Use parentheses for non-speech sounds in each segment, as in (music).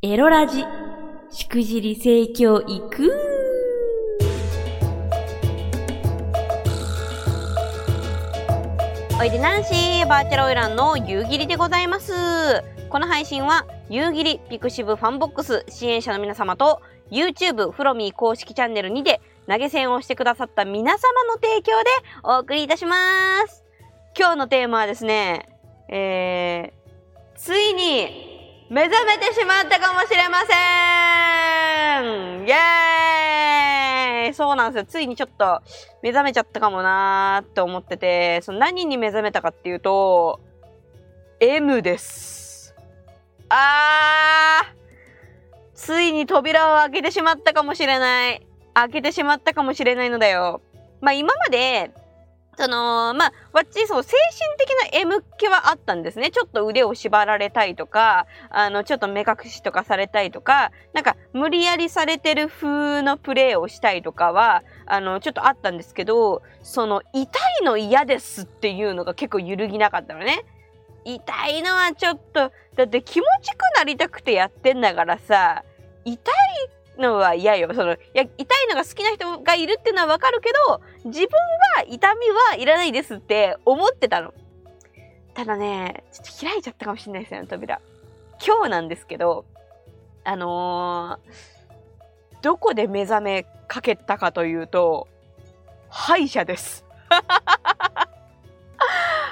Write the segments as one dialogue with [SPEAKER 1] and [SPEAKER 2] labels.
[SPEAKER 1] エロラジ、しくじり盛況いく
[SPEAKER 2] おいでナンシーバーチャルオイランの夕霧でございます。この配信は夕霧ピクシブファンボックス支援者の皆様と YouTube フロミー公式チャンネルにて投げ銭をしてくださった皆様の提供でお送りいたします。今日のテーマはですねえー、ついに目覚めてしまったかもしれませんイエーイそうなんですよ。ついにちょっと目覚めちゃったかもなーって思ってて、その何に目覚めたかっていうと、M です。あーついに扉を開けてしまったかもしれない。開けてしまったかもしれないのだよ。まあ今までそのまあわっちそう精神的な M 気はあったんですねちょっと腕を縛られたいとかあのちょっと目隠しとかされたいとかなんか無理やりされてる風のプレーをしたいとかはあのちょっとあったんですけどその痛いの嫌ですっていうのが結構揺るぎなかったのね。痛いのはちょっとだって気持ちくなりたくてやってんだからさ痛いのは嫌よ。その、いや、痛いのが好きな人がいるっていうのはわかるけど、自分は痛みはいらないですって思ってたの。ただね、ちょっと開いちゃったかもしれないですよね、扉。今日なんですけど、あのー、どこで目覚めかけたかというと、歯医者です。(laughs)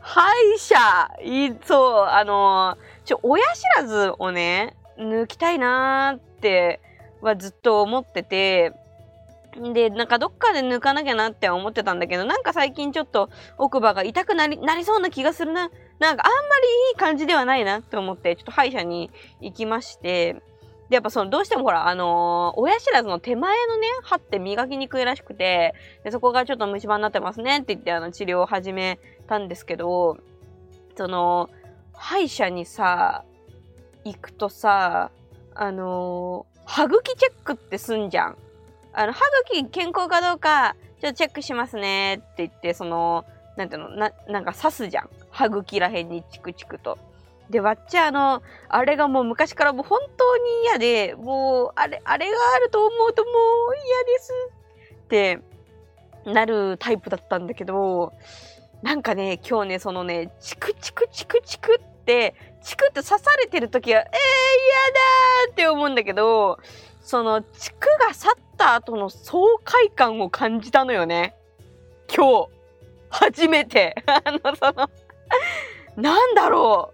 [SPEAKER 2] 歯医者いそう、あのー、ちょ、親知らずをね、抜きたいなーってはずっと思ってて、で、なんかどっかで抜かなきゃなって思ってたんだけど、なんか最近ちょっと奥歯が痛くなり、なりそうな気がするな。なんかあんまりいい感じではないなって思って、ちょっと歯医者に行きまして、で、やっぱその、どうしてもほら、あのー、親知らずの手前のね、歯って磨きにくいらしくて、で、そこがちょっと虫歯になってますねって言って、あの、治療を始めたんですけど、その、歯医者にさ、行くとさ、あのー歯茎チェックってすんじゃん。あの、歯茎健康かどうか、ちょっとチェックしますねって言って、その、なんていうの、な、なんか刺すじゃん。歯茎らへんにチクチクと。で、わっちゃあの、あれがもう昔からもう本当に嫌で、もう、あれ、あれがあると思うともう嫌ですってなるタイプだったんだけど、なんかね、今日ね、そのね、チクチクチクチクって、チクって刺されてる時は、えー、嫌だって思うんだけど、その、チクが去った後の爽快感を感じたのよね。今日、初めて。(laughs) あの、そのなんだろ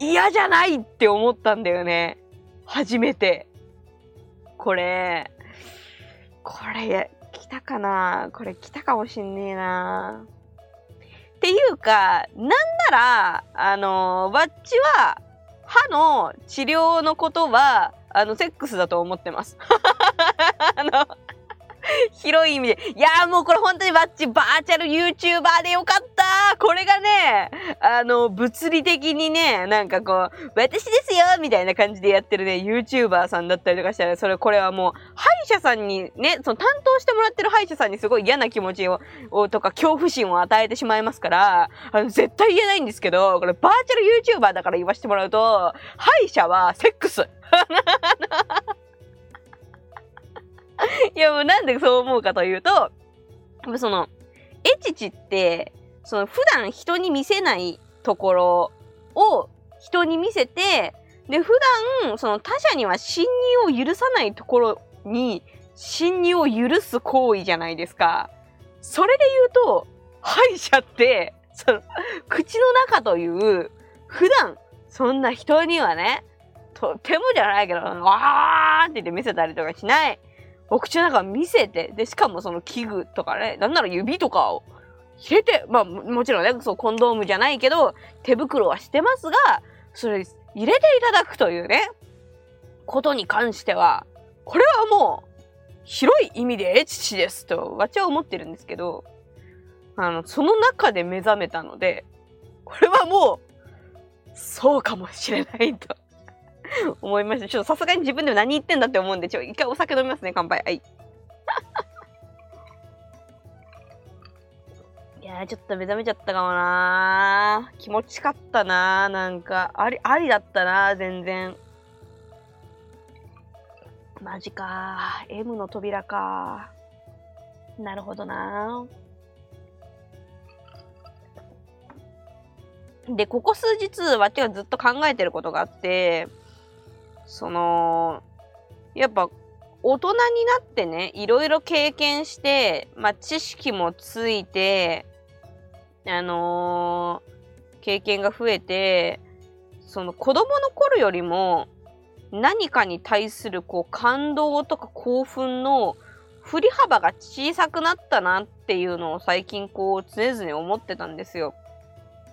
[SPEAKER 2] う。嫌じゃないって思ったんだよね。初めて。これ、これ、来たかなこれ来たかもしんねえなっていうか、なんなら、あの、バッチは、歯の治療のことは、あの、セックスだと思ってます。(laughs) あの、(laughs) 広い意味で。いやーもうこれ本当にバッチバーチャル YouTuber でよかったこれがね、あの、物理的にね、なんかこう、私ですよみたいな感じでやってるね、YouTuber さんだったりとかしたら、それこれはもう、歯医者さんにね、その担当してもらってる歯医者さんにすごい嫌な気持ちを、とか恐怖心を与えてしまいますから、あの、絶対言えないんですけど、これバーチャル YouTuber だから言わせてもらうと、歯医者はセックス。(laughs) いやもうなんでそう思うかというと、その、エチチって、その普段人に見せないところを人に見せて、で、普段、その他者には侵入を許さないところに侵入を許す行為じゃないですか。それで言うと、歯医者って、その、口の中という、普段、そんな人にはね、とてもじゃないけど、わーって言って見せたりとかしないお口の中見せて、で、しかもその器具とかね、なんなら指とかを入れて、まあもちろんね、そうコンドームじゃないけど、手袋はしてますが、それ入れていただくというね、ことに関しては、これはもう、広い意味でエチチですと、わちは思ってるんですけど、あの、その中で目覚めたので、これはもう、そうかもしれないと。(laughs) 思いました。ちょっとさすがに自分でも何言ってんだって思うんで、ちょ、一回お酒飲みますね、乾杯。はい。(laughs) いやちょっと目覚めちゃったかもな気持ちかったななんか、あり、ありだったな全然。マジか。M の扉か。なるほどな。で、ここ数日、わちはずっと考えてることがあって、その、やっぱ、大人になってね、いろいろ経験して、まあ、知識もついて、あのー、経験が増えて、その子供の頃よりも、何かに対するこう感動とか興奮の振り幅が小さくなったなっていうのを最近こう常々思ってたんですよ。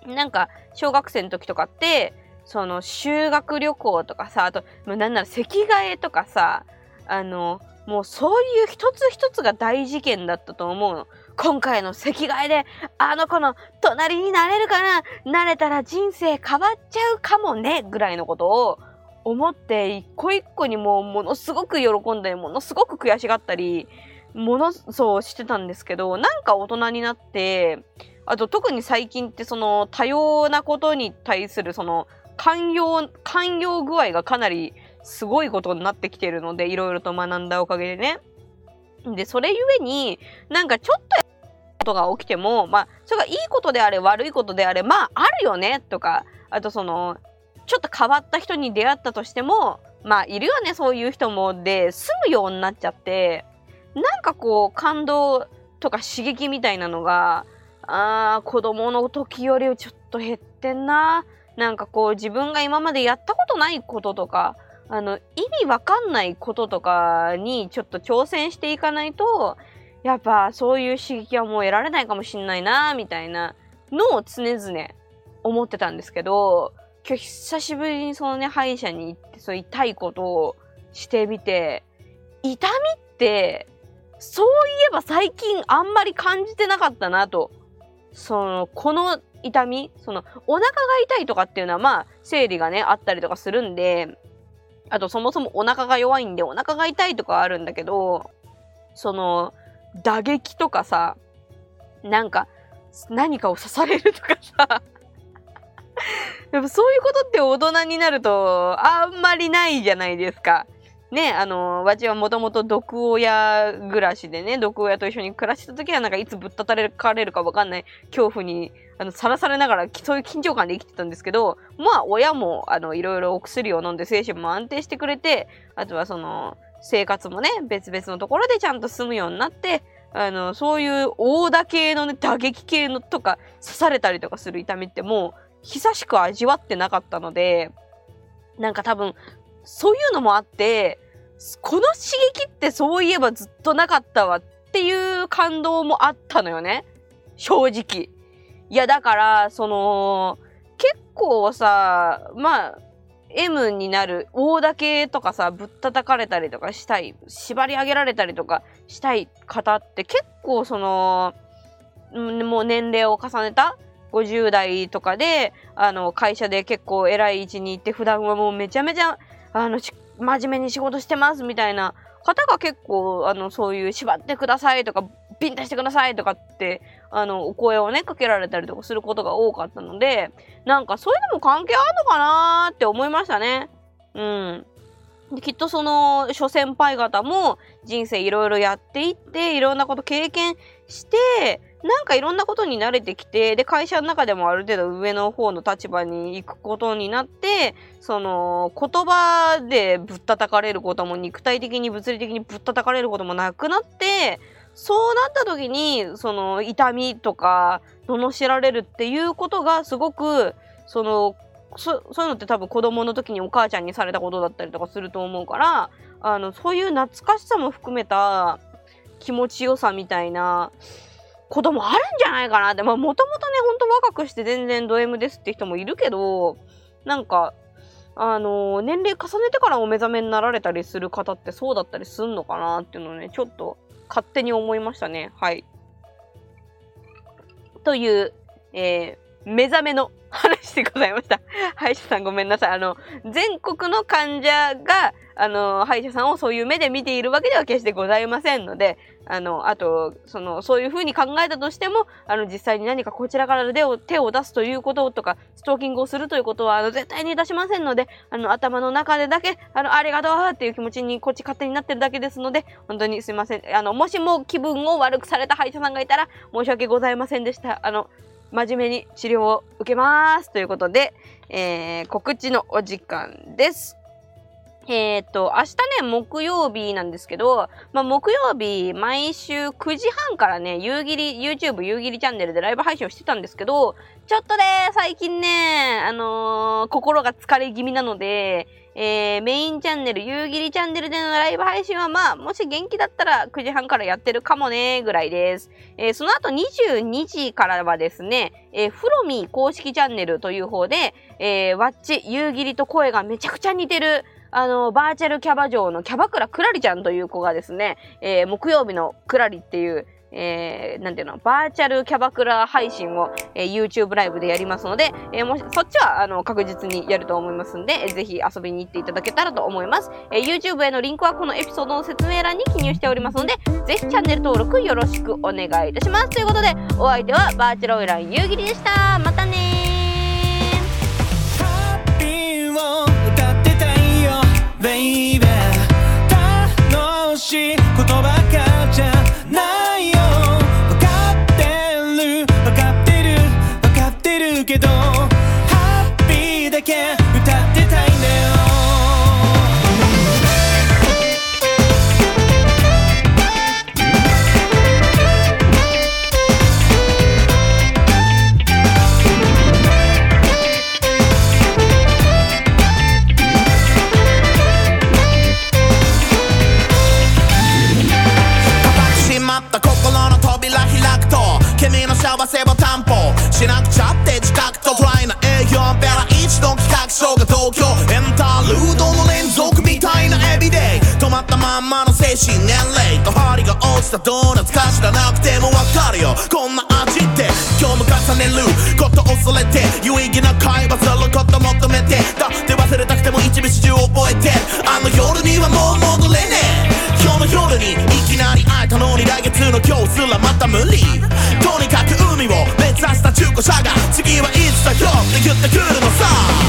[SPEAKER 2] なんか小学生の時とかってその修学旅行とかさあとなんなら席替えとかさあのもうそういう一つ一つが大事件だったと思うの。今回の席替えであの子の隣になれるかな？なれたら人生変わっちゃうかもねぐらいのことを思って一個一個にもうものすごく喜んだりものすごく悔しがったりものそうしてたんですけどなんか大人になってあと特に最近ってその多様なことに対するその寛容寛容具合がかなりすごいことになってきてるのでいろいろと学んだおかげでね。でそれゆえになんかちょっとやことが起きてもまあそれがいいことであれ悪いことであれまああるよねとか。あとそのちょっと変わった人に出会ったとしてもまあいるよねそういう人も。で済むようになっちゃってなんかこう感動とか刺激みたいなのがあー子供の時よりちょっと減ってんな。なんかこう自分が今までやったことないこととかあの意味わかんないこととかにちょっと挑戦していかないとやっぱそういう刺激はもう得られないかもしんないなみたいなのを常々思ってたんですけど今日久しぶりにそのね歯医者に行ってそう痛いことをしてみて痛みってそういえば最近あんまり感じてなかったなと。その、この痛み、その、お腹が痛いとかっていうのはまあ、生理がね、あったりとかするんで、あとそもそもお腹が弱いんでお腹が痛いとかあるんだけど、その、打撃とかさ、なんか、何かを刺されるとかさ (laughs) やっぱそういうことって大人になるとあんまりないじゃないですか。ね、あの、わちはもともと毒親暮らしでね、毒親と一緒に暮らしてた時はなんかいつぶったたれかれるかわかんない恐怖に、あの、さらされながら、そういう緊張感で生きてたんですけど、まあ、親も、あの、いろいろお薬を飲んで精神も安定してくれて、あとはその、生活もね、別々のところでちゃんと住むようになって、あの、そういう大打系のね、打撃系のとか、刺されたりとかする痛みってもう、久しく味わってなかったので、なんか多分、そういうのもあって、この刺激ってそういえばずっとなかったわっていう感動もあったのよね。正直。いや、だから、その、結構さ、まあ、M になる大だけとかさ、ぶったたかれたりとかしたい、縛り上げられたりとかしたい方って結構その、もう年齢を重ねた50代とかで、あの、会社で結構偉い位置に行って、普段はもうめちゃめちゃ、あの、真面目に仕事してますみたいな方が結構、あの、そういう縛ってくださいとか、ビンタしてくださいとかって、あの、お声をね、かけられたりとかすることが多かったので、なんかそういうのも関係あるのかなーって思いましたね。うん。できっとその諸先輩方も人生いろいろやっていっていろんなこと経験してなんかいろんなことに慣れてきて、で、会社の中でもある程度上の方の立場に行くことになって、その、言葉でぶったたかれることも肉体的に物理的にぶったたかれることもなくなって、そうなった時に、その、痛みとか、罵られるっていうことがすごく、その、そそういうのって多分子供の時にお母ちゃんにされたことだったりとかすると思うから、あの、そういう懐かしさも含めた気持ちよさみたいな、こともあるんじゃないかなって。まあ、もともとね、ほんと若くして全然ド M ですって人もいるけど、なんか、あのー、年齢重ねてからお目覚めになられたりする方ってそうだったりすんのかなっていうのをね、ちょっと勝手に思いましたね。はい。という、えー、目覚めの話でございました。(laughs) 歯医者さんごめんなさい。あの、全国の患者が、あの、歯医者さんをそういう目で見ているわけでは決してございませんので、あの、あと、その、そういうふうに考えたとしても、あの、実際に何かこちらから手を手を出すということとか、ストーキングをするということは、あの、絶対に出しませんので、あの、頭の中でだけ、あの、ありがとうっていう気持ちにこっち勝手になってるだけですので、本当にすいません。あの、もしも気分を悪くされた歯医者さんがいたら、申し訳ございませんでした。あの、真面目に治療を受けます。ということで、えー、告知のお時間です。えっ、と、明日ね、木曜日なんですけど、まあ、木曜日、毎週9時半からね、夕霧、YouTube 夕霧チャンネルでライブ配信をしてたんですけど、ちょっとね、最近ね、あのー、心が疲れ気味なので、えー、メインチャンネル、夕霧チャンネルでのライブ配信はまあ、もし元気だったら9時半からやってるかもね、ぐらいです。えー、その後22時からはですね、えー、フロミー公式チャンネルという方で、えー、ワッチ、夕霧と声がめちゃくちゃ似てる、あの、バーチャルキャバ嬢のキャバクラクラリちゃんという子がですね、えー、木曜日のクラリっていう、えー、なんていうの、バーチャルキャバクラ配信を、えー、YouTube ライブでやりますので、えー、もし、そっちは、あの、確実にやると思いますんで、えー、ぜひ遊びに行っていただけたらと思います。えー、YouTube へのリンクはこのエピソードの説明欄に記入しておりますので、ぜひチャンネル登録よろしくお願いいたします。ということで、お相手はバーチャルオイラン夕霧でした。またね精神年齢と針が落ちたドーナツか知らなくてもわかるよ。こんな味って今日も重ねること恐れて有意義な会話すること求めてだって忘れたくても一日中覚えてあの夜にはもう戻れねえ。今日の夜にいきなり会えたのに来月の今日すらまた無理。とにかく海を目指した中古車が次はいつだよって言ってくるのさ。